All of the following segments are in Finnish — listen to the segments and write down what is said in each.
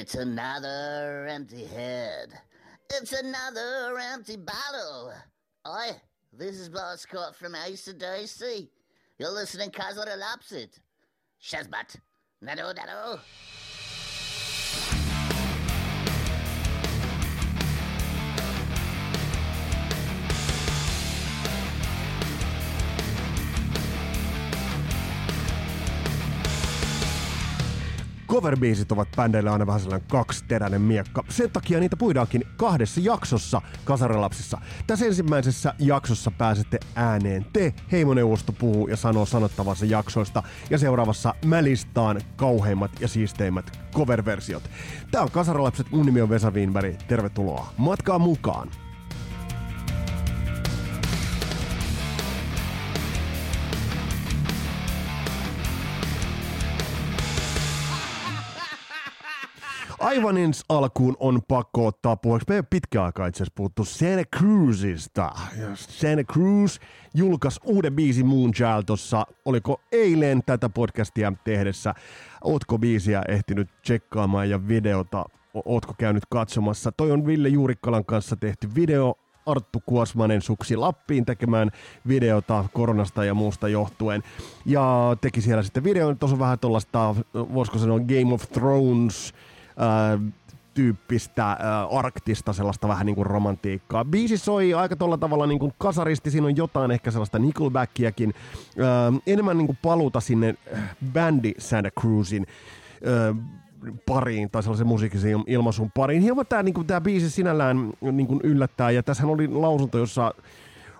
It's another empty head. It's another empty bottle. Oi, this is Bart Scott from ACDC. You're listening Kaiser Lapsit. Shazbat. Nado, nado. Coverbiisit ovat bändeille aina vähän sellainen kaksiteräinen miekka. Sen takia niitä puidaankin kahdessa jaksossa Kasarilapsissa. Tässä ensimmäisessä jaksossa pääsette ääneen te. Heimoneuvosto puhuu ja sanoo sanottavansa jaksoista. Ja seuraavassa mä listaan kauheimmat ja siisteimmät coverversiot. Tää on Kasarilapset, mun nimi on Vesa Wienberg. Tervetuloa matkaan mukaan! Aivan ensi alkuun on pakko ottaa puheeksi. Me ei ole pitkään aikaa itse asiassa puhuttu Santa Cruzista. Santa Cruz julkaisi uuden biisin Moonchild tuossa, oliko eilen tätä podcastia tehdessä. Ootko biisiä ehtinyt tsekkaamaan ja videota, ootko käynyt katsomassa? Toi on Ville Juurikkalan kanssa tehty video, Arttu Kuosmanen suksi Lappiin tekemään videota koronasta ja muusta johtuen. Ja teki siellä sitten videon, tuossa on vähän tuollaista, voisiko sanoa Game of Thrones tyyppistä ää, arktista sellaista vähän niin kuin romantiikkaa. Biisi soi aika tuolla tavalla niin kuin kasaristi, siinä on jotain ehkä sellaista Nickelbackiakin, ää, enemmän niin kuin paluta sinne äh, bändi Santa Cruzin ää, pariin tai sellaisen musiikisen il- ilmaisun pariin. Hieman tämä niinku, tää biisi sinällään niinku, yllättää ja tässä oli lausunto, jossa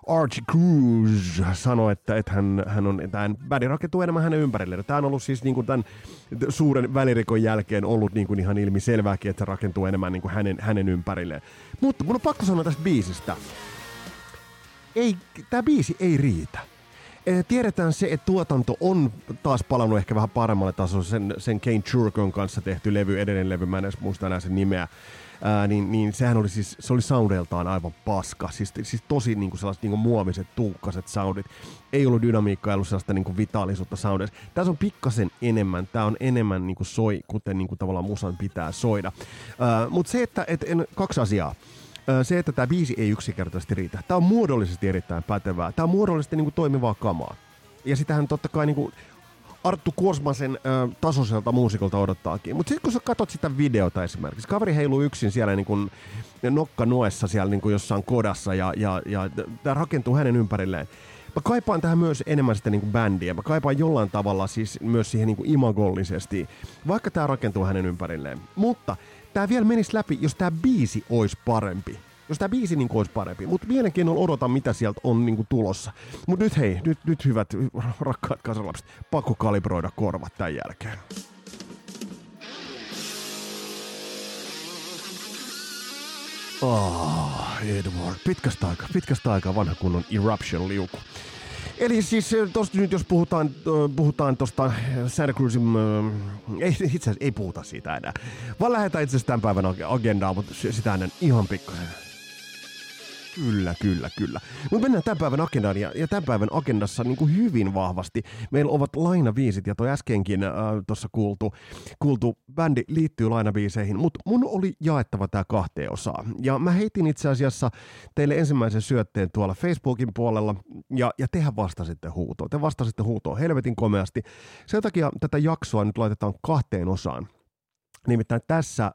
Archie Cruz sanoi, että, että hän, hän on, tämän bändi rakentuu enemmän hänen ympärilleen. Tämä on ollut siis niin kuin tämän suuren välirikon jälkeen ollut niin kuin ihan ilmi selvääkin, että se rakentuu enemmän niin kuin hänen, hänen ympärilleen. Mutta mun on pakko sanoa tästä biisistä. Ei, tämä biisi ei riitä. Tiedetään se, että tuotanto on taas palannut ehkä vähän paremmalle tasolle. Sen, sen Kane Churkon kanssa tehty levy, edellinen levy, mä en edes muista enää sen nimeä. Ää, niin, niin sehän oli siis, se oli soundeltaan aivan paska. Siis, siis tosi niinku sellaiset niinku muoviset, tuukkaset soundit. Ei ollut dynamiikkaa, ei ollut sellaista niinku vitaalisuutta soundeissa. Tässä on pikkasen enemmän, tämä on enemmän niinku soi, kuten niinku tavallaan musan pitää soida. Mutta se, että et, en, kaksi asiaa. Se, että tämä biisi ei yksinkertaisesti riitä. Tämä on muodollisesti erittäin pätevää. Tämä on muodollisesti niinku toimivaa kamaa. Ja sitähän totta kai niinku Arttu Kuosmasen ö, tasoiselta muusikolta odottaakin. Mutta sitten kun sä katsot sitä videota esimerkiksi, kaveri heiluu yksin siellä niin kun nokka noessa siellä niin kun jossain kodassa ja, ja, ja tämä rakentuu hänen ympärilleen. Mä kaipaan tähän myös enemmän sitä niin kuin bändiä. Mä kaipaan jollain tavalla siis myös siihen niin kuin imagollisesti, vaikka tämä rakentuu hänen ympärilleen. Mutta tämä vielä menisi läpi, jos tämä biisi olisi parempi. Jos tämä biisi niin olisi parempi. Mutta mielenkiinnolla odotan, mitä sieltä on niin kuin tulossa. Mutta nyt hei, nyt, nyt hyvät rakkaat kasalapset, pakko kalibroida korvat tämän jälkeen. Oh, Edward. Pitkästä aikaa, pitkästä aikaa vanha kunnon Eruption-liuku. Eli siis eh, tosta nyt jos puhutaan, ö, puhutaan tuosta Santa Cruzin, ö, ei itse asiassa ei puhuta siitä enää, vaan lähdetään itse asiassa tämän päivän ag- agendaan, mutta sitä ennen ihan pikkasen. Kyllä, kyllä, kyllä. Mutta mennään tämän päivän agendaan ja, ja tämän päivän agendassa niin kuin hyvin vahvasti. Meillä ovat lainabiisit ja toi äskenkin äh, tuossa kuultu, kuultu bändi liittyy lainabiiseihin, mutta mun oli jaettava tämä kahteen osaan. Ja mä heitin itse asiassa teille ensimmäisen syötteen tuolla Facebookin puolella ja, ja tehän vastasitte huutoon. Te vastasitte huutoon helvetin komeasti. Sen takia tätä jaksoa nyt laitetaan kahteen osaan. Nimittäin tässä äh,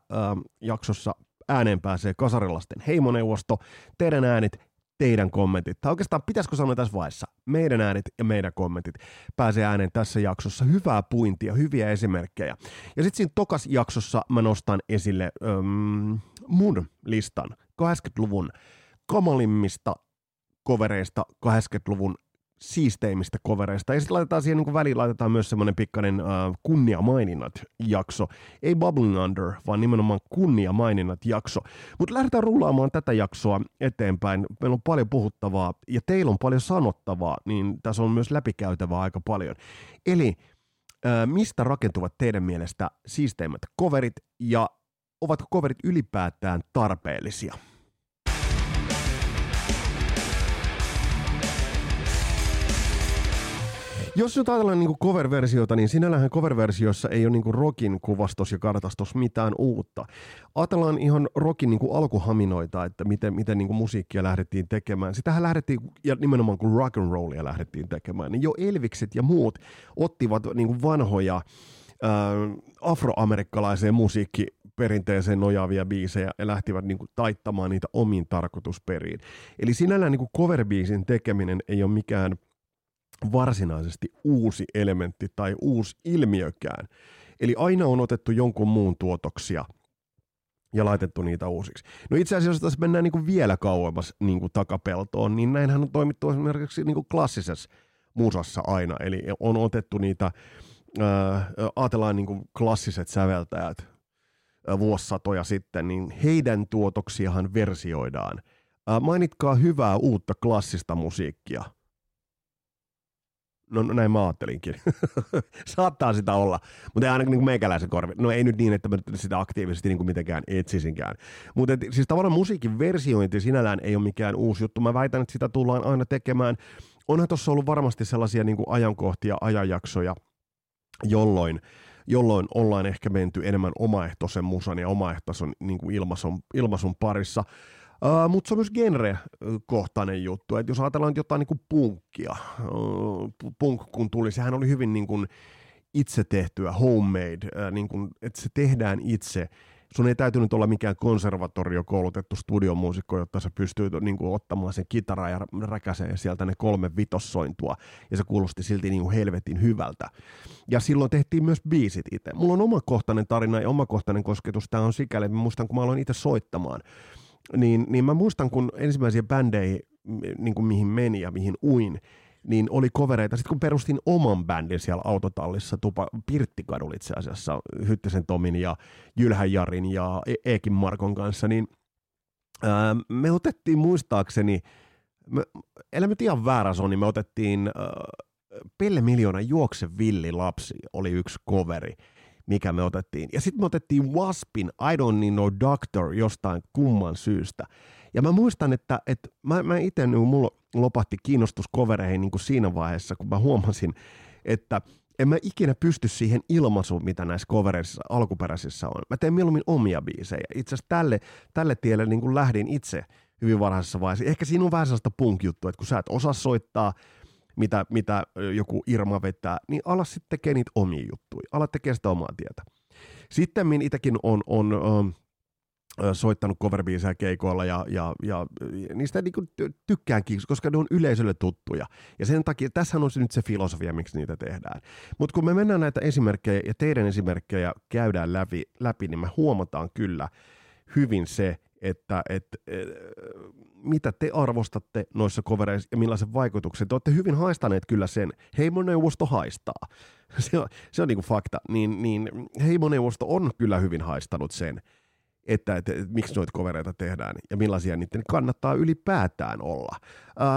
jaksossa ääneen pääsee kasarilasten heimoneuvosto, teidän äänet, teidän kommentit. Tai oikeastaan pitäisikö sanoa tässä vaiheessa, meidän äänet ja meidän kommentit pääsee ääneen tässä jaksossa. Hyvää puintia, hyviä esimerkkejä. Ja sitten siinä tokas jaksossa mä nostan esille öm, mun listan 80-luvun kamalimmista kovereista 80-luvun siisteimmistä kovereista. Ja sitten laitetaan siihen niin väliin laitetaan myös semmoinen pikkainen äh, kunniamaininnat jakso. Ei Bubbling Under, vaan nimenomaan kunniamaininnat jakso. Mutta lähdetään rullaamaan tätä jaksoa eteenpäin. Meillä on paljon puhuttavaa ja teillä on paljon sanottavaa, niin tässä on myös läpikäytävää aika paljon. Eli äh, mistä rakentuvat teidän mielestä siisteimmät coverit ja ovatko coverit ylipäätään tarpeellisia? Jos nyt ajatellaan niin cover-versiota, niin sinällähän cover-versiossa ei ole niin rockin kuvastos ja kartastos mitään uutta. Ajatellaan ihan rockin niin alkuhaminoita, että miten, miten niin musiikkia lähdettiin tekemään. Sitähän lähdettiin, ja nimenomaan kun rock and rollia lähdettiin tekemään, niin jo Elvikset ja muut ottivat niin vanhoja äh, afroamerikkalaiseen musiikki perinteeseen nojaavia biisejä ja lähtivät niin kuin, taittamaan niitä omiin tarkoitusperiin. Eli sinällään niin cover-biisin tekeminen ei ole mikään varsinaisesti uusi elementti tai uusi ilmiökään. Eli aina on otettu jonkun muun tuotoksia ja laitettu niitä uusiksi. No itse asiassa, jos mennään niin kuin vielä kauemmas niin kuin takapeltoon, niin näinhän on toimittu esimerkiksi niin kuin klassisessa musassa aina. Eli on otettu niitä, äh, ajatellaan niin kuin klassiset säveltäjät äh, vuosisatoja sitten, niin heidän tuotoksiahan versioidaan. Äh, mainitkaa hyvää uutta klassista musiikkia – No näin mä ajattelinkin. Saattaa sitä olla, mutta ei ainakin niin meikäläisen korvi. No ei nyt niin, että mä nyt sitä aktiivisesti niin kuin mitenkään etsisinkään. Mutta siis tavallaan musiikin versiointi sinällään ei ole mikään uusi juttu. Mä väitän, että sitä tullaan aina tekemään. Onhan tuossa ollut varmasti sellaisia niin kuin ajankohtia, ajanjaksoja, jolloin jolloin ollaan ehkä menty enemmän omaehtoisen musan ja omaehtoisen niin kuin ilmaisun parissa. Mutta se on myös genre-kohtainen juttu, että jos ajatellaan jotain niin punkkia, punk kun tuli, sehän oli hyvin niin kuin itse tehtyä, homemade, niin kuin, että se tehdään itse. Sun ei täytynyt olla mikään konservatoriokoulutettu studiomuusikko, jotta sä pystyy niin kuin, ottamaan sen kitaran ja räkäseen sieltä ne kolme vitossointua, ja se kuulosti silti niin kuin helvetin hyvältä. Ja silloin tehtiin myös biisit itse. Mulla on omakohtainen tarina ja omakohtainen kosketus. Tämä on sikäli, muistan, kun mä aloin itse soittamaan niin, niin mä muistan, kun ensimmäisiä bändejä, niin kuin mihin meni ja mihin uin, niin oli kovereita. Sitten kun perustin oman bändin siellä autotallissa, tupa, Pirttikadulla itse asiassa, Hyttisen Tomin ja Jylhän Jarin ja e- Eekin Markon kanssa, niin ää, me otettiin muistaakseni, me, nyt ihan väärä se on, niin me otettiin ää, Pelle Miljoona juokse villi lapsi, oli yksi coveri mikä me otettiin. Ja sitten me otettiin Waspin I Don't Need No Doctor jostain kumman syystä. Ja mä muistan, että, että mä, mä itse, niin mulla lopahti kiinnostus kovereihin niin kuin siinä vaiheessa, kun mä huomasin, että en mä ikinä pysty siihen ilmaisuun, mitä näissä covereissa alkuperäisissä on. Mä teen mieluummin omia biisejä. Itse asiassa tälle, tälle tielle niin kuin lähdin itse hyvin varhaisessa vaiheessa. Ehkä siinä on vähän sellaista punk-juttua, että kun sä et osaa soittaa – mitä, mitä joku Irma vetää, niin ala sitten tekee niitä omia juttuja. Ala tekee sitä omaa tietä. Sitten itsekin on, on on soittanut cover keikoilla ja, ja, ja niistä niin tykkäänkin, koska ne on yleisölle tuttuja. Ja sen takia, tässä on nyt se filosofia, miksi niitä tehdään. Mutta kun me mennään näitä esimerkkejä ja teidän esimerkkejä käydään läpi, läpi niin me huomataan kyllä hyvin se, että, että, että mitä te arvostatte noissa kovereissa ja millaisen vaikutuksen. Te olette hyvin haistaneet kyllä sen. Heimoneuvosto haistaa. Se on, se on niin kuin fakta. Niin, niin heimoneuvosto on kyllä hyvin haistanut sen, että, että, että miksi noita kovereita tehdään ja millaisia niiden kannattaa ylipäätään olla. Öö,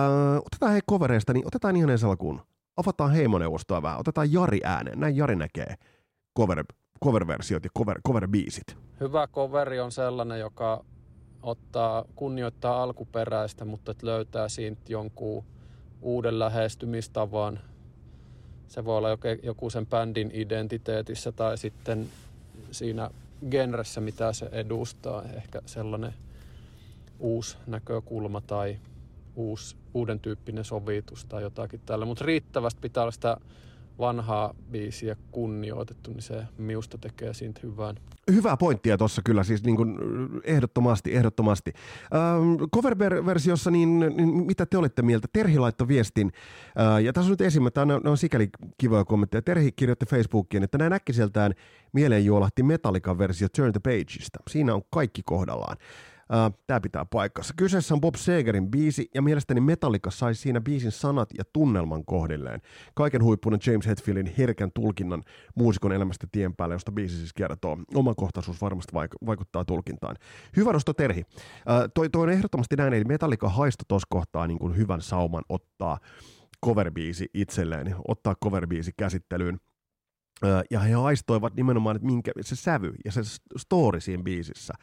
otetaan hei kovereista, niin otetaan ihan ensin alkuun. Avataan heimoneuvostoa vähän. Otetaan Jari ääneen. Näin Jari näkee cover, cover-versiot ja cover, cover-biisit. Hyvä coveri on sellainen, joka ottaa, kunnioittaa alkuperäistä, mutta että löytää siitä jonkun uuden lähestymistavan. Se voi olla joku sen bändin identiteetissä tai sitten siinä genressä, mitä se edustaa. Ehkä sellainen uusi näkökulma tai uusi, uuden tyyppinen sovitus tai jotakin tällä. Mutta riittävästi pitää olla sitä vanhaa biisiä kunnioitettu, niin se miusta tekee siitä hyvän. Hyvää pointtia tuossa kyllä, siis niin kuin ehdottomasti, ehdottomasti. Ähm, cover-versiossa, niin, niin, mitä te olette mieltä? Terhi laittoi viestin, äh, ja tässä on nyt esimerkki, nämä on, on sikäli kivoja kommentteja. Terhi kirjoitti Facebookiin, että näin äkkiseltään mieleen juolahti Metallican versio Turn the Pageista. Siinä on kaikki kohdallaan. Tämä pitää paikkansa. Kyseessä on Bob Segerin biisi, ja mielestäni Metallica sai siinä biisin sanat ja tunnelman kohdilleen. Kaiken huippuinen James Hetfieldin herkän tulkinnan muusikon elämästä tien päälle, josta biisi siis kertoo. Omakohtaisuus varmasti vaikuttaa tulkintaan. Hyvä nosto Terhi. toi, toi on ehdottomasti näin, eli Metallica haisto tuossa kohtaa niin kuin hyvän sauman ottaa coverbiisi itselleen, ottaa coverbiisi käsittelyyn. Ja he haistoivat nimenomaan, että minkä se sävy ja se story siinä biisissä.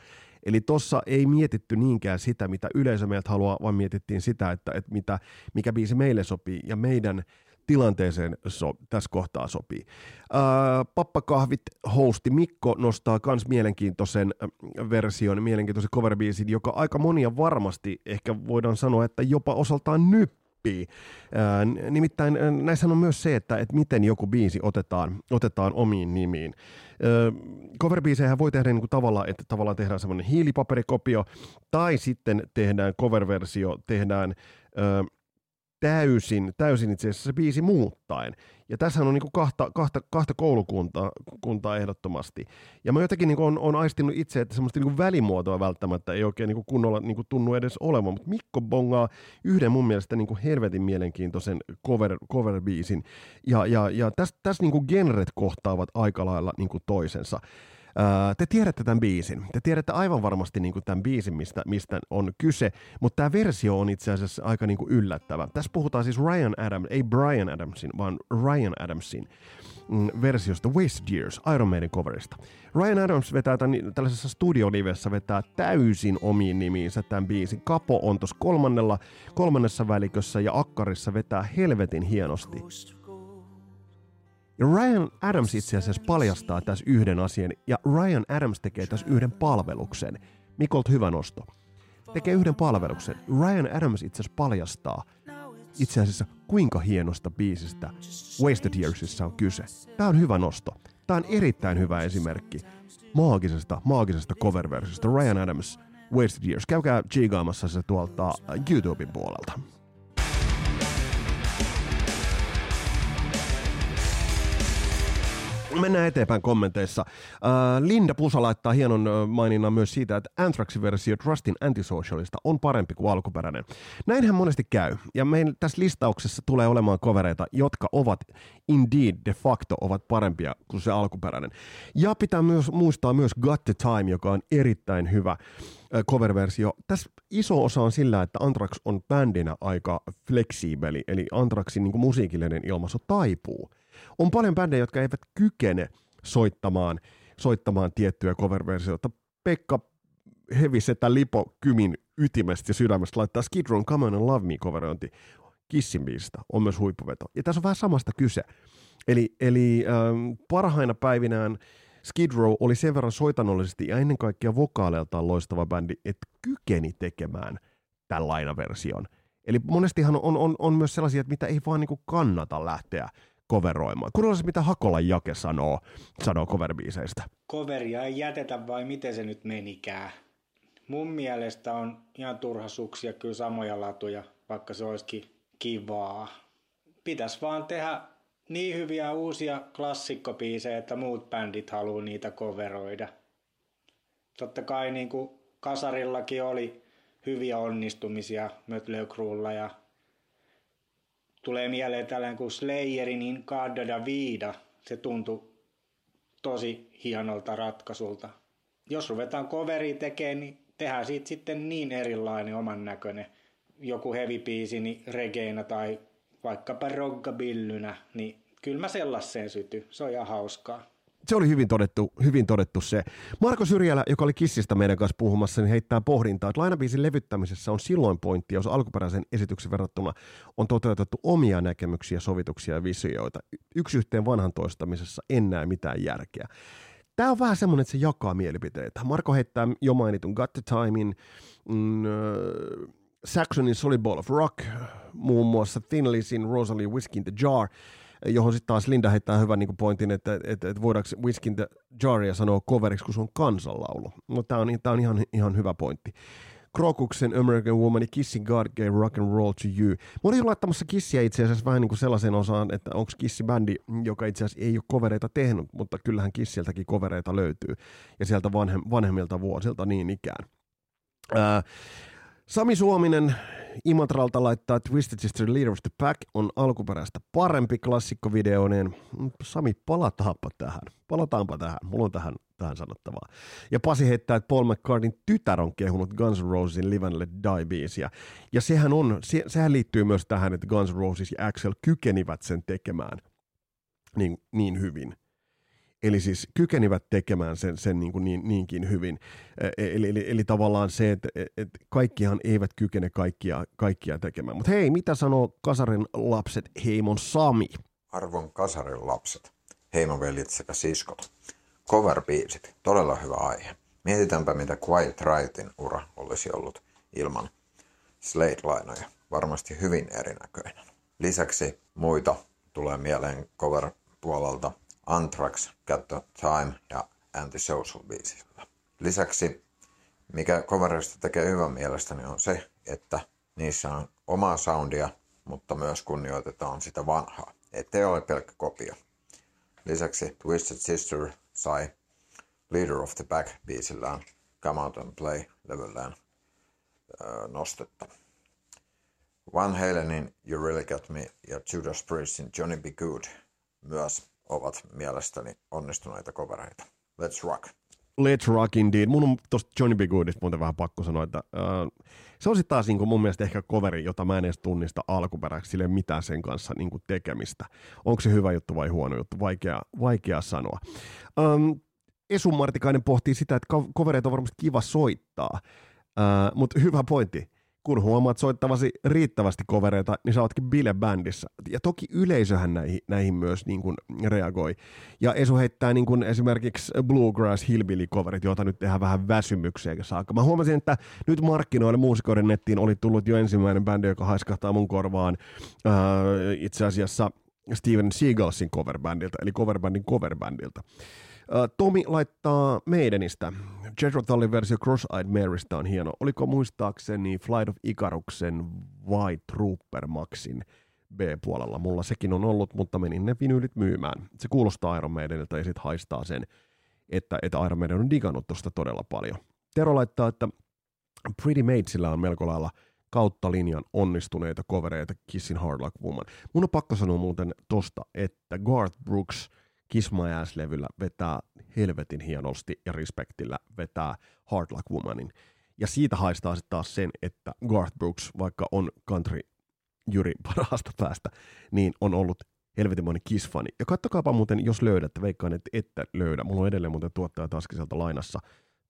Eli tuossa ei mietitty niinkään sitä, mitä yleisö meiltä haluaa, vaan mietittiin sitä, että, että mitä, mikä biisi meille sopii ja meidän tilanteeseen so, tässä kohtaa sopii. Ää, Pappakahvit hosti Mikko nostaa myös mielenkiintoisen version, mielenkiintoisen coverbiisin, joka aika monia varmasti ehkä voidaan sanoa, että jopa osaltaan nyppii. Ää, nimittäin näissä on myös se, että, että miten joku biisi otetaan, otetaan omiin nimiin. Coverbiisejä voi tehdä niin kuin tavalla, että tavallaan tehdään semmoinen hiilipaperikopio, tai sitten tehdään coverversio, tehdään täysin, täysin itse asiassa se biisi muuttaen. Ja tässä on niin kuin kahta, kahta, kahta koulukuntaa kuntaa ehdottomasti. Ja mä jotenkin niin on, on aistinut itse, että semmoista niin kuin välimuotoa välttämättä ei oikein niin kuin kunnolla niin kuin tunnu edes olevan. Mutta Mikko bongaa yhden mun mielestä niin kuin helvetin mielenkiintoisen cover, cover-biisin. Ja, ja, ja tässä täs niin kuin genret kohtaavat aika lailla niin kuin toisensa te tiedätte tämän biisin. Te tiedätte aivan varmasti niin kuin tämän biisin, mistä, mistä on kyse, mutta tämä versio on itse asiassa aika niin kuin yllättävä. Tässä puhutaan siis Ryan Adams, ei Brian Adamsin, vaan Ryan Adamsin mm, versiosta Wasted Years, Iron Maiden coverista. Ryan Adams vetää tämän, tällaisessa studiolivessä vetää täysin omiin nimiinsä tämän biisin. Kapo on tuossa kolmannella, kolmannessa välikössä ja akkarissa vetää helvetin hienosti. Ja Ryan Adams itse asiassa paljastaa tässä yhden asian, ja Ryan Adams tekee tässä yhden palveluksen. Mikolt hyvä nosto. Tekee yhden palveluksen. Ryan Adams itse asiassa paljastaa itse asiassa kuinka hienosta biisistä Wasted Yearsissa on kyse. Tämä on hyvä nosto. Tämä on erittäin hyvä esimerkki maagisesta, maagisesta coverversiosta. Ryan Adams, Wasted Years. Käykää chigaamassa se tuolta YouTuben puolelta. Mennään eteenpäin kommenteissa. Uh, Linda Pusa laittaa hienon maininnan myös siitä, että Anthraxin versio Trustin Antisocialista on parempi kuin alkuperäinen. Näinhän monesti käy, ja meillä tässä listauksessa tulee olemaan kovereita, jotka ovat indeed de facto ovat parempia kuin se alkuperäinen. Ja pitää myös muistaa myös Got the Time, joka on erittäin hyvä cover-versio. Tässä iso osa on sillä, että Anthrax on bändinä aika fleksiibeli, eli Anthraxin niin musiikillinen ilmaisu taipuu – on paljon bändejä, jotka eivät kykene soittamaan, soittamaan tiettyjä cover-versioita. Pekka Hevisetä Lipo Kymin ytimestä ja sydämestä laittaa Skid Row Come on and Love Me coverointi Kissin biisistä, on myös huippuveto. Ja tässä on vähän samasta kyse. Eli, eli ähm, parhaina päivinään Skid Row oli sen verran soitanollisesti ja ennen kaikkea vokaaleiltaan loistava bändi, että kykeni tekemään tämän lainaversion. Eli monestihan on, on, on myös sellaisia, että mitä ei vaan niin kannata lähteä koveroimaan. Kuunnellaan se, mitä Hakolan Jake sanoo, sanoo coverbiiseistä. Coveria ei jätetä vai miten se nyt menikään? Mun mielestä on ihan turha suksia kyllä samoja latuja, vaikka se olisikin kivaa. Pitäisi vaan tehdä niin hyviä uusia klassikkopiisejä, että muut bändit haluaa niitä coveroida. Totta kai niin kuin Kasarillakin oli hyviä onnistumisia Mötley ja tulee mieleen tällainen kuin Slayerin In da Vida. Se tuntui tosi hienolta ratkaisulta. Jos ruvetaan coveri tekemään, niin tehdään siitä sitten niin erilainen oman näköinen. Joku heavy biisi, niin regeina tai vaikkapa roggabillynä, niin kyllä mä sellaiseen syty. Se on ihan hauskaa se oli hyvin todettu, hyvin todettu se. Marko Syrjälä, joka oli Kissistä meidän kanssa puhumassa, niin heittää pohdintaa, että lainabiisin levyttämisessä on silloin pointti, jos alkuperäisen esityksen verrattuna on toteutettu omia näkemyksiä, sovituksia ja visioita. Yksi yhteen vanhan toistamisessa en näe mitään järkeä. Tämä on vähän semmoinen, että se jakaa mielipiteitä. Marko heittää jo mainitun Got the Timein, mm, Saxonin Solid Ball of Rock, muun muassa Thin Lizzy, Rosalie Whiskey in the Jar – johon sitten taas Linda heittää hyvän niin pointin, että, että, että voidaanko Whiskin the Jaria sanoa coveriksi, kun se on kansanlaulu. No tämä on, tää on ihan, ihan hyvä pointti. Krokuksen American Woman ja Kissin God Gave Rock and Roll to You. Mä olin laittamassa Kissiä itse asiassa vähän niin kuin sellaisen osaan, että onko Kissi bändi, joka itse asiassa ei ole kovereita tehnyt, mutta kyllähän Kissiltäkin kovereita löytyy. Ja sieltä vanhem, vanhemmilta vuosilta niin ikään. Ää, Sami Suominen Imatralta laittaa Twisted Sister Leader of the Pack on alkuperäistä parempi klassikkovideoinen. Sami, palataanpa tähän. Palataanpa tähän. Mulla on tähän, tähän sanottavaa. Ja Pasi heittää, että Paul McCartneyn tytär on kehunut Guns N' Rosesin Live and Let Die biisiä. Ja sehän, on, se, sehän liittyy myös tähän, että Guns N' Roses ja Axel kykenivät sen tekemään niin, niin hyvin. Eli siis kykenivät tekemään sen, sen niin kuin niin, niinkin hyvin. E, eli, eli, eli tavallaan se, että että kaikkihan eivät kykene kaikkia, kaikkia tekemään. Mutta hei, mitä sanoo Kasarin lapset Heimon Sami? Arvon Kasarin lapset, Heimon veljet sekä siskot. Cover-biisit, todella hyvä aihe. Mietitäänpä, mitä Quiet Rightin ura olisi ollut ilman Slate-lainoja. Varmasti hyvin erinäköinen. Lisäksi muita tulee mieleen cover-puolelta Anthrax, Got the Time ja Antisocial biisillä. Lisäksi, mikä coverista tekee hyvän mielestäni on se, että niissä on omaa soundia, mutta myös kunnioitetaan sitä vanhaa. Ettei ole pelkkä kopio. Lisäksi Twisted Sister sai Leader of the Back biisillään Come Out and Play levyllään öö, nostetta. Van Halenin You Really Got Me ja Judas Priestin Johnny Be Good myös ovat mielestäni onnistuneita kovereita. Let's rock! Let's rock indeed. Mun on tosta Johnny B. Goodista muuten vähän pakko sanoa, että uh, se on sitten taas niin kuin mun mielestä ehkä coveri, jota mä en edes tunnista alkuperäksi, sille mitään sen kanssa niin kuin tekemistä. Onko se hyvä juttu vai huono juttu, vaikea, vaikea sanoa. Um, Esu Martikainen pohtii sitä, että kovereita on varmasti kiva soittaa, uh, mutta hyvä pointti kun huomaat soittavasi riittävästi kovereita, niin sä ootkin bile-bändissä. Ja toki yleisöhän näihin, näihin myös niin kuin reagoi. Ja Esu heittää niin kuin esimerkiksi Bluegrass Hillbilly-coverit, joita nyt tehdään vähän väsymykseen saakka. Mä huomasin, että nyt markkinoille muusikoiden nettiin oli tullut jo ensimmäinen bändi, joka haiskahtaa mun korvaan äh, itse asiassa Steven Seagalsin coverbändiltä, eli coverbändin coverbändiltä. Tomi laittaa meidänistä. Jethro Tullin versio Cross-Eyed Marystä on hieno. Oliko muistaakseni Flight of Icaruksen vai Trooper Maxin B-puolella? Mulla sekin on ollut, mutta menin ne vinyylit myymään. Se kuulostaa Iron Maidenilta ja sitten haistaa sen, että, että Iron Maiden on digannut tosta todella paljon. Tero laittaa, että Pretty Matesillä on melko lailla kautta linjan onnistuneita kovereita Kissin Hard Luck Woman. Mun on pakko sanoa muuten tosta, että Garth Brooks – Kiss My Ass-levyllä vetää helvetin hienosti ja respektillä vetää Hard Luck Womanin. Ja siitä haistaa sitten taas sen, että Garth Brooks, vaikka on country Jyri parhaasta päästä, niin on ollut helvetimoinen Kiss-fani. Ja kattokaapa muuten, jos löydätte, veikkaan, että ette löydä. Mulla on edelleen muuten tuottaja Taskiselta lainassa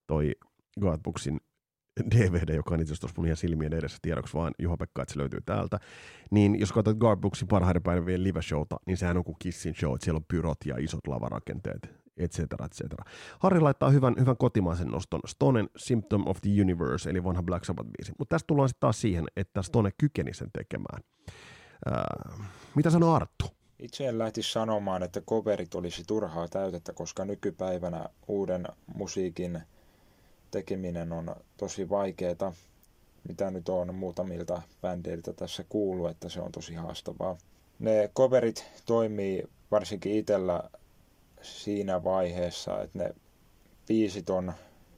toi Garth Brooksin DVD, joka on itse asiassa mun ihan silmien edessä tiedoksi vaan Juha-Pekka, että se löytyy täältä. Niin jos katsot Garbookshin parhaiden päivien live-showta, niin sehän on kuin Kissin show, että siellä on pyrot ja isot lavarakenteet, et cetera, et. Harri laittaa hyvän, hyvän kotimaisen noston Stonen Symptom of the Universe, eli vanha Black Sabbath-biisi. Mutta tästä tullaan sitten taas siihen, että Stone kykeni sen tekemään. Äh, mitä sanoo Arttu? Itse en lähtisi sanomaan, että coverit olisi turhaa täytettä, koska nykypäivänä uuden musiikin – tekeminen on tosi vaikeaa, mitä nyt on muutamilta bändeiltä tässä kuullut, että se on tosi haastavaa. Ne coverit toimii varsinkin itsellä siinä vaiheessa, että ne biisit on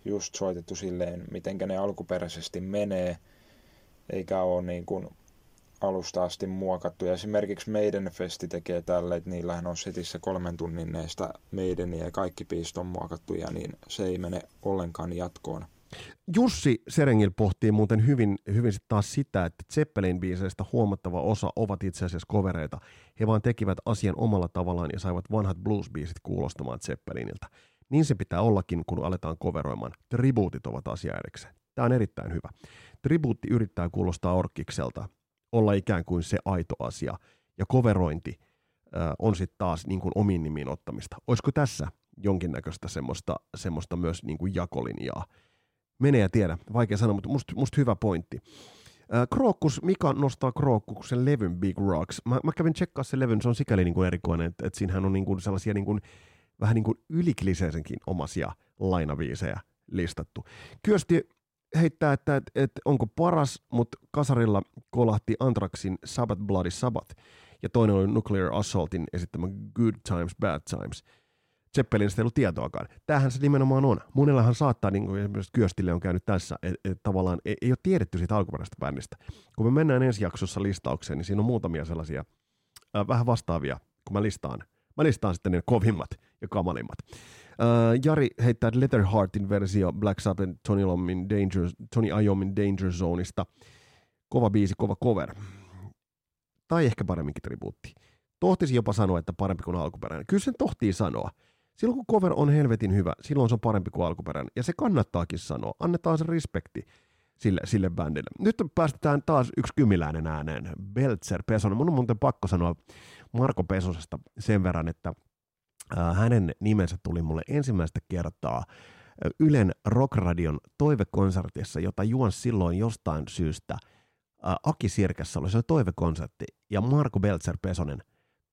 just soitettu silleen, miten ne alkuperäisesti menee, eikä ole niin kuin alusta asti muokattu. Ja esimerkiksi Maiden Festi tekee tälle, että niillähän on setissä kolmen tunnin neistä Maidenia ja kaikki biisit on muokattuja, niin se ei mene ollenkaan jatkoon. Jussi Serengil pohtii muuten hyvin, hyvin sit taas sitä, että Zeppelin biiseistä huomattava osa ovat itse asiassa kovereita. He vaan tekivät asian omalla tavallaan ja saivat vanhat blues-biisit kuulostamaan Zeppeliniltä. Niin se pitää ollakin, kun aletaan koveroimaan. Tribuutit ovat asia erikseen. Tämä on erittäin hyvä. Tribuutti yrittää kuulostaa orkkikselta, olla ikään kuin se aito asia. Ja koverointi äh, on sitten taas niin kuin omiin nimiin ottamista. Olisiko tässä jonkinnäköistä semmoista, semmoista myös niin kuin jakolinjaa? Mene ja tiedä, vaikea sanoa, mutta musta must hyvä pointti. Krookkus, Mika nostaa Krookkuksen levyn Big Rocks. Mä, mä kävin tsekkaa sen levyn, se on sikäli niin kuin erikoinen, että, että siinähän on niin kuin sellaisia niin kuin, vähän niin kuin ylikliseisenkin omasia lainaviisejä listattu. Kyösti heittää, että, että, että onko paras, mutta kasarilla kolahti Antraxin Sabbath Bloody Sabbath ja toinen oli Nuclear Assaultin esittämä Good Times, Bad Times. Zeppelinistä ei ollut tietoakaan. Tämähän se nimenomaan on. Monellahan saattaa, niin kuin esimerkiksi Kyöstille on käynyt tässä, että et tavallaan ei, ei ole tiedetty siitä alkuperäisestä bändistä. Kun me mennään ensi jaksossa listaukseen, niin siinä on muutamia sellaisia äh, vähän vastaavia, kun mä listaan. Mä listaan sitten ne kovimmat ja kamalimmat. Uh, Jari heittää Letterheartin versio Black Sabbath Tony, Lomin Danger, Tony Iommin Danger Zoneista. Kova biisi, kova cover. Tai ehkä paremminkin tribuutti. Tohtisi jopa sanoa, että parempi kuin alkuperäinen. Kyllä sen tohtii sanoa. Silloin kun cover on helvetin hyvä, silloin se on parempi kuin alkuperäinen. Ja se kannattaakin sanoa. Annetaan se respekti sille, sille bändille. Nyt päästetään taas yksi kymiläinen ääneen. Belzer Pesonen. Mun on muuten pakko sanoa Marko Pesosesta sen verran, että hänen nimensä tuli mulle ensimmäistä kertaa äh, Ylen Rockradion toivekonsertissa, jota juon silloin jostain syystä. Äh, Aki Sirkässä oli se toivekonsertti, ja Marko Belzer Pesonen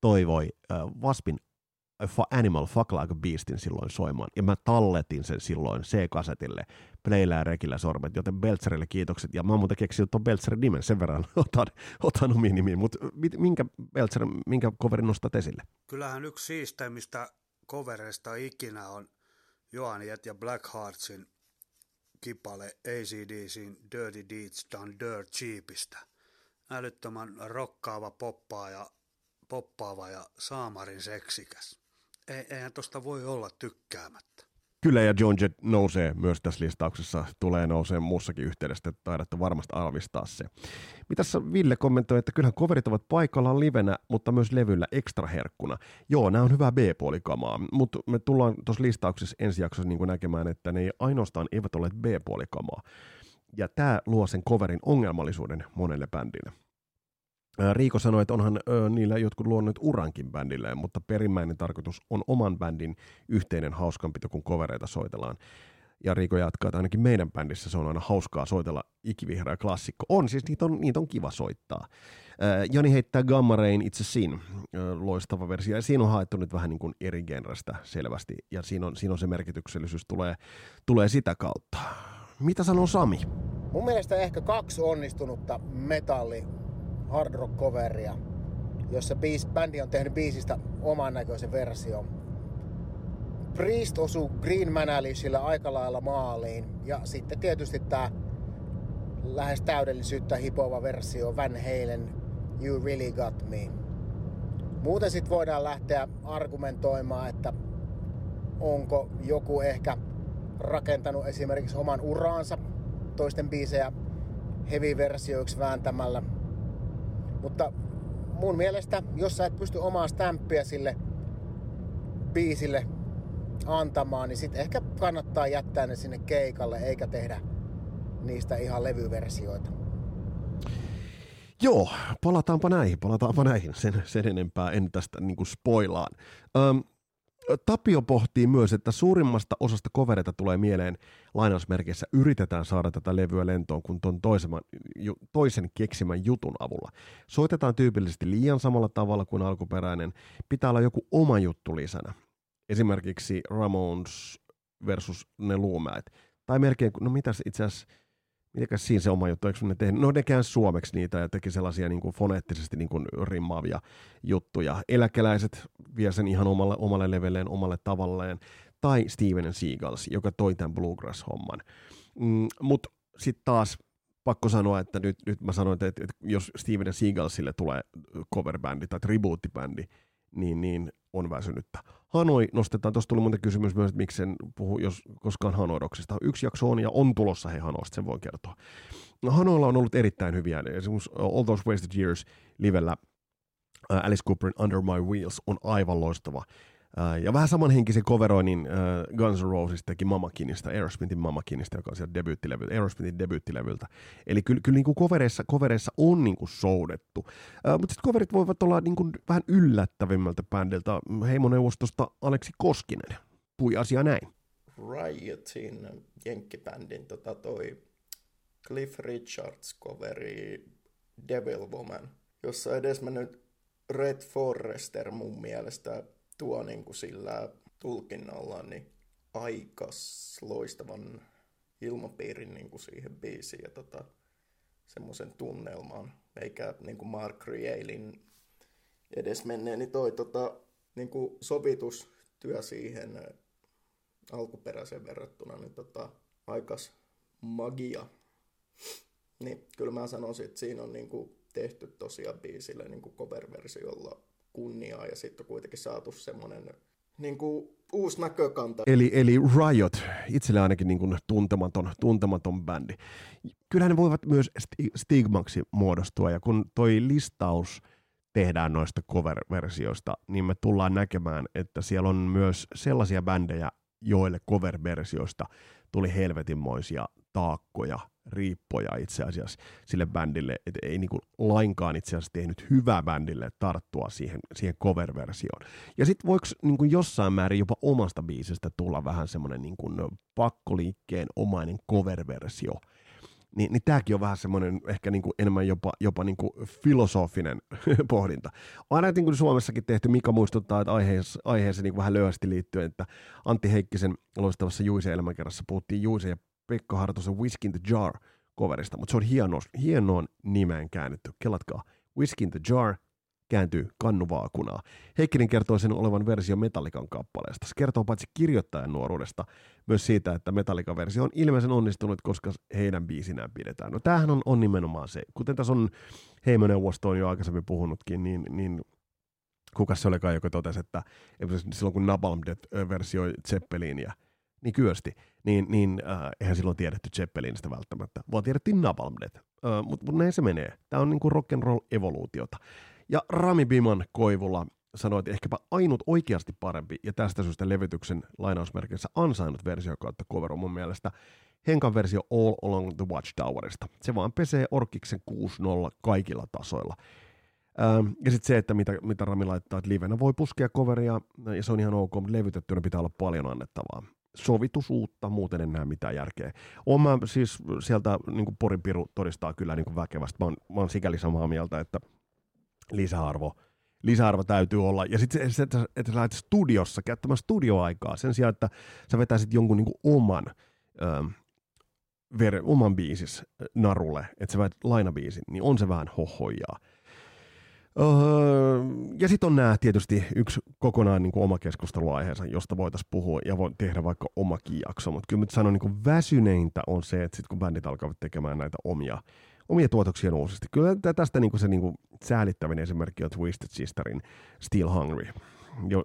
toivoi äh, Vaspin Animal Fuck Like a Beastin silloin soimaan, ja mä talletin sen silloin C-kasetille, Playllä ja Rekillä sormet, joten Beltzerille kiitokset, ja mä oon muuten keksinyt tuon Beltzerin nimen, sen verran otan, otan omiin nimiin, mutta minkä Beltzer, minkä coverin nostat esille? Kyllähän yksi siisteimmistä covereista ikinä on Johan ja Black Heartsin kipale ACDCin Dirty Deeds Done Dirt Cheapistä. Älyttömän rokkaava poppaa ja poppaava ja saamarin seksikäs eihän tosta voi olla tykkäämättä. Kyllä, ja John Jett nousee myös tässä listauksessa, tulee nousee muussakin yhteydessä, että taidatte varmasti arvistaa se. Mitäs Ville kommentoi, että kyllähän coverit ovat paikallaan livenä, mutta myös levyllä ekstra herkkuna. Joo, nämä on hyvää B-puolikamaa, mutta me tullaan tuossa listauksessa ensi jaksossa niin näkemään, että ne ei ainoastaan eivät ole B-puolikamaa. Ja tämä luo sen coverin ongelmallisuuden monelle bändille. Riiko sanoi, että onhan ö, niillä jotkut luonut urankin bändilleen, mutta perimmäinen tarkoitus on oman bändin yhteinen hauskanpito, kun kovereita soitellaan. Ja Riiko jatkaa, että ainakin meidän bändissä se on aina hauskaa soitella ikivihreä klassikko. On, siis niitä on, niitä on kiva soittaa. Äh, Joni heittää Gamma Rain itse siinä, loistava versio. Ja siinä on haettu nyt vähän niin kuin eri genrestä selvästi. Ja siinä on, siinä on se merkityksellisyys tulee, tulee sitä kautta. Mitä sanoo Sami? Mun mielestä ehkä kaksi onnistunutta metalli hard rock coveria, jossa biis, bändi on tehnyt biisistä oman näköisen version. Priest osuu Green Manalysillä aika lailla maaliin ja sitten tietysti tämä lähes täydellisyyttä hipova versio Van Halen You Really Got Me. Muuten sitten voidaan lähteä argumentoimaan, että onko joku ehkä rakentanut esimerkiksi oman uraansa toisten biisejä heavy-versioiksi vääntämällä mutta mun mielestä, jos sä et pysty omaa stämppiä sille biisille antamaan, niin sitten ehkä kannattaa jättää ne sinne keikalle, eikä tehdä niistä ihan levyversioita. Joo, palataanpa näihin, palataanpa näihin. Sen, sen enempää en tästä niin spoilaan. Öm, Tapio pohtii myös, että suurimmasta osasta kovereita tulee mieleen lainausmerkeissä yritetään saada tätä levyä lentoon kuin tuon toisen, toisen keksimän jutun avulla. Soitetaan tyypillisesti liian samalla tavalla kuin alkuperäinen. Pitää olla joku oma juttu lisänä. Esimerkiksi Ramones versus ne Luumäet. Tai melkein, no mitäs itse asiassa Mitäkäs siinä se oma juttu, eikö ne tehnyt? No ne käänsi suomeksi niitä ja teki sellaisia niin kuin foneettisesti niin kuin rimmaavia juttuja. Eläkeläiset vie sen ihan omalle, omalle levelleen, omalle tavalleen. Tai Steven Seagals, joka toi tämän Bluegrass-homman. Mm, Mutta sitten taas pakko sanoa, että nyt, nyt mä sanoin, että, että jos Steven Seagalsille tulee coverbändi tai tributibändi, niin, niin on väsynyttä. Hanoi nostetaan, tuossa tuli muuten kysymys myös, että miksi sen puhu jos koskaan Hanoidoksesta. Yksi jakso on ja on tulossa he Hanoista, sen voin kertoa. No, Hanoilla on ollut erittäin hyviä, esimerkiksi All Those Wasted Years livellä Alice Cooperin Under My Wheels on aivan loistava. Ja vähän samanhenkisen coveroinnin Guns N' Roses teki Mamakinista, Aerosmithin Mamakinista, joka on sieltä debyyttilevyltä, Aerosmithin debyyttilevyltä. Eli kyllä, kyllä niin kuin covereissa, covereissa on niin kuin soudettu. Mutta sitten coverit voivat olla niin kuin vähän yllättävimmältä bändiltä. Heimoneuvostosta Aleksi Koskinen pui asia näin. Riotin jenkkibändin tota toi Cliff Richards coveri Devil Woman, jossa edesmennyt Red Forrester mun mielestä tuo niin kuin sillä tulkinnalla niin aika loistavan ilmapiirin niin kuin siihen biisiin ja tota, semmoisen tunnelman. Eikä niin kuin Mark Rielin edes menneen, niin toi tota, niin kuin sovitustyö siihen alkuperäiseen verrattuna, niin tota, aikas magia. Niin, kyllä mä sanoisin, että siinä on niin kuin tehty tosiaan biisille niin kuin cover-versiolla kunniaa ja sitten on kuitenkin saatu semmoinen niin kuin uusi näkökanta. Eli, eli Riot, itselle ainakin niin kuin tuntematon, tuntematon bändi. Kyllähän ne voivat myös stigmaksi muodostua, ja kun toi listaus tehdään noista cover-versioista, niin me tullaan näkemään, että siellä on myös sellaisia bändejä, joille cover-versioista tuli helvetinmoisia taakkoja, riippoja itse asiassa sille bändille, että ei niinku lainkaan itse asiassa tehnyt hyvää bändille tarttua siihen, siihen cover-versioon. Ja sitten voiko niinku jossain määrin jopa omasta biisistä tulla vähän semmoinen niinku pakkoliikkeen omainen cover-versio, niin, niin tämäkin on vähän semmoinen ehkä niin kuin enemmän jopa, jopa niin kuin filosofinen pohdinta. Näitä niin kuin Suomessakin tehty, mikä muistuttaa, että aiheeseen, aiheeseen niin vähän löyhästi liittyen, että Antti Heikkisen loistavassa Juise elämänkerrassa puhuttiin Juise ja Pekka Hartosen Whiskey in the Jar coverista, mutta se on hieno, hienoon nimeen käännetty. Kelatkaa, Whiskey in the Jar kääntyy kannuvaakunaa. Heikkinen kertoo sen olevan versio Metallikan kappaleesta. Se kertoo paitsi kirjoittajan nuoruudesta, myös siitä, että Metallikan versio on ilmeisen onnistunut, koska heidän biisinään pidetään. No tämähän on, on nimenomaan se. Kuten tässä on Heimoneuvosto on jo aikaisemmin puhunutkin, niin, niin kuka se olikaan, joka totesi, että silloin kun Napalm Death versioi Zeppelinia, niin kyösti, niin, niin äh, eihän silloin tiedetty Zeppelinistä välttämättä, vaan tiedettiin Napalm. Äh, Mutta mut näin se menee. Tämä on niinku rock'n'roll evoluutiota. Ja Rami Biman Koivulla sanoi, että ehkäpä ainut oikeasti parempi ja tästä syystä levytyksen lainausmerkissä ansainnut versio kautta cover on mun mielestä Henkan versio All Along the Watchtowerista. Se vaan pesee Orkiksen 6.0 kaikilla tasoilla. Ähm, ja sitten se, että mitä, mitä Rami laittaa, että livenä voi puskea coveria, ja se on ihan ok, mutta levytettynä pitää olla paljon annettavaa. Sovitusuutta, muuten en näe mitään järkeä. Olen mä siis sieltä niin Porin Piru todistaa kyllä niin väkevästi. Mä oon, mä oon sikäli samaa mieltä, että lisäarvo, lisäarvo täytyy olla. Ja sitten se, että, että sä lähdet studiossa käyttämään studioaikaa sen sijaan, että sä vetäisit jonkun niin oman, ähm, ver, oman biisis narulle, että sä väit lainabiisin, niin on se vähän hohojaa. Öö, ja sitten on nämä tietysti yksi kokonaan niin kuin oma keskusteluaiheensa, josta voitaisiin puhua ja voi tehdä vaikka omakin jakso, mutta kyllä mä sanon niin kuin väsyneintä on se, että sitten kun bändit alkavat tekemään näitä omia omia tuotoksia uusista. Kyllä tästä niin kuin se niin kuin säälittävin esimerkki on Twisted Sisterin Still Hungry,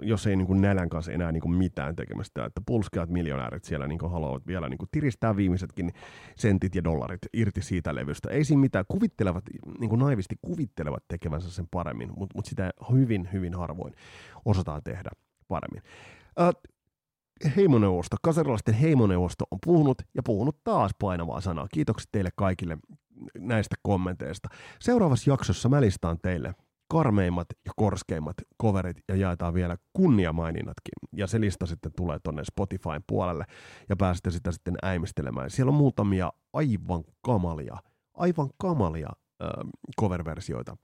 jos ei niin kuin nälän kanssa enää niin kuin mitään tekemistä. Että pulskeat miljonäärit siellä niin kuin haluavat vielä niin kuin tiristää viimeisetkin sentit ja dollarit irti siitä levystä. Ei siinä mitään. Kuvittelevat, niin kuin naivisti kuvittelevat tekevänsä sen paremmin, mutta mut sitä hyvin, hyvin harvoin osataan tehdä paremmin. Äh, heimoneuvosto, kasarilaisten heimoneuvosto on puhunut ja puhunut taas painavaa sanaa. Kiitokset teille kaikille näistä kommenteista. Seuraavassa jaksossa mä listaan teille karmeimmat ja korskeimmat coverit ja jaetaan vielä kunniamaininnatkin. Ja se lista sitten tulee tonne Spotifyn puolelle ja pääsette sitä sitten äimistelemään. Siellä on muutamia aivan kamalia, aivan kamalia äh, cover-versioita.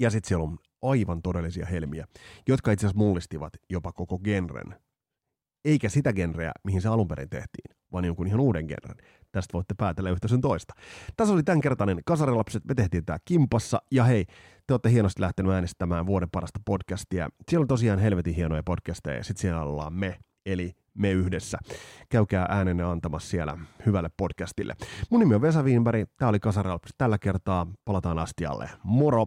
Ja sitten siellä on aivan todellisia helmiä, jotka itse asiassa mullistivat jopa koko genren. Eikä sitä genreä, mihin se alun perin tehtiin, vaan jonkun ihan uuden genren. Tästä voitte päätellä yhtä sen toista. Tässä oli tämänkertainen Kasarilapset. Me tehtiin tämä kimpassa. Ja hei, te olette hienosti lähtenyt äänestämään vuoden parasta podcastia. Siellä on tosiaan helvetin hienoja podcasteja ja sitten siellä ollaan me, eli me yhdessä. Käykää äänenne antamassa siellä hyvälle podcastille. Mun nimi on Vesa Wienberg, tämä oli Kasarilapset tällä kertaa. Palataan astialle. Moro!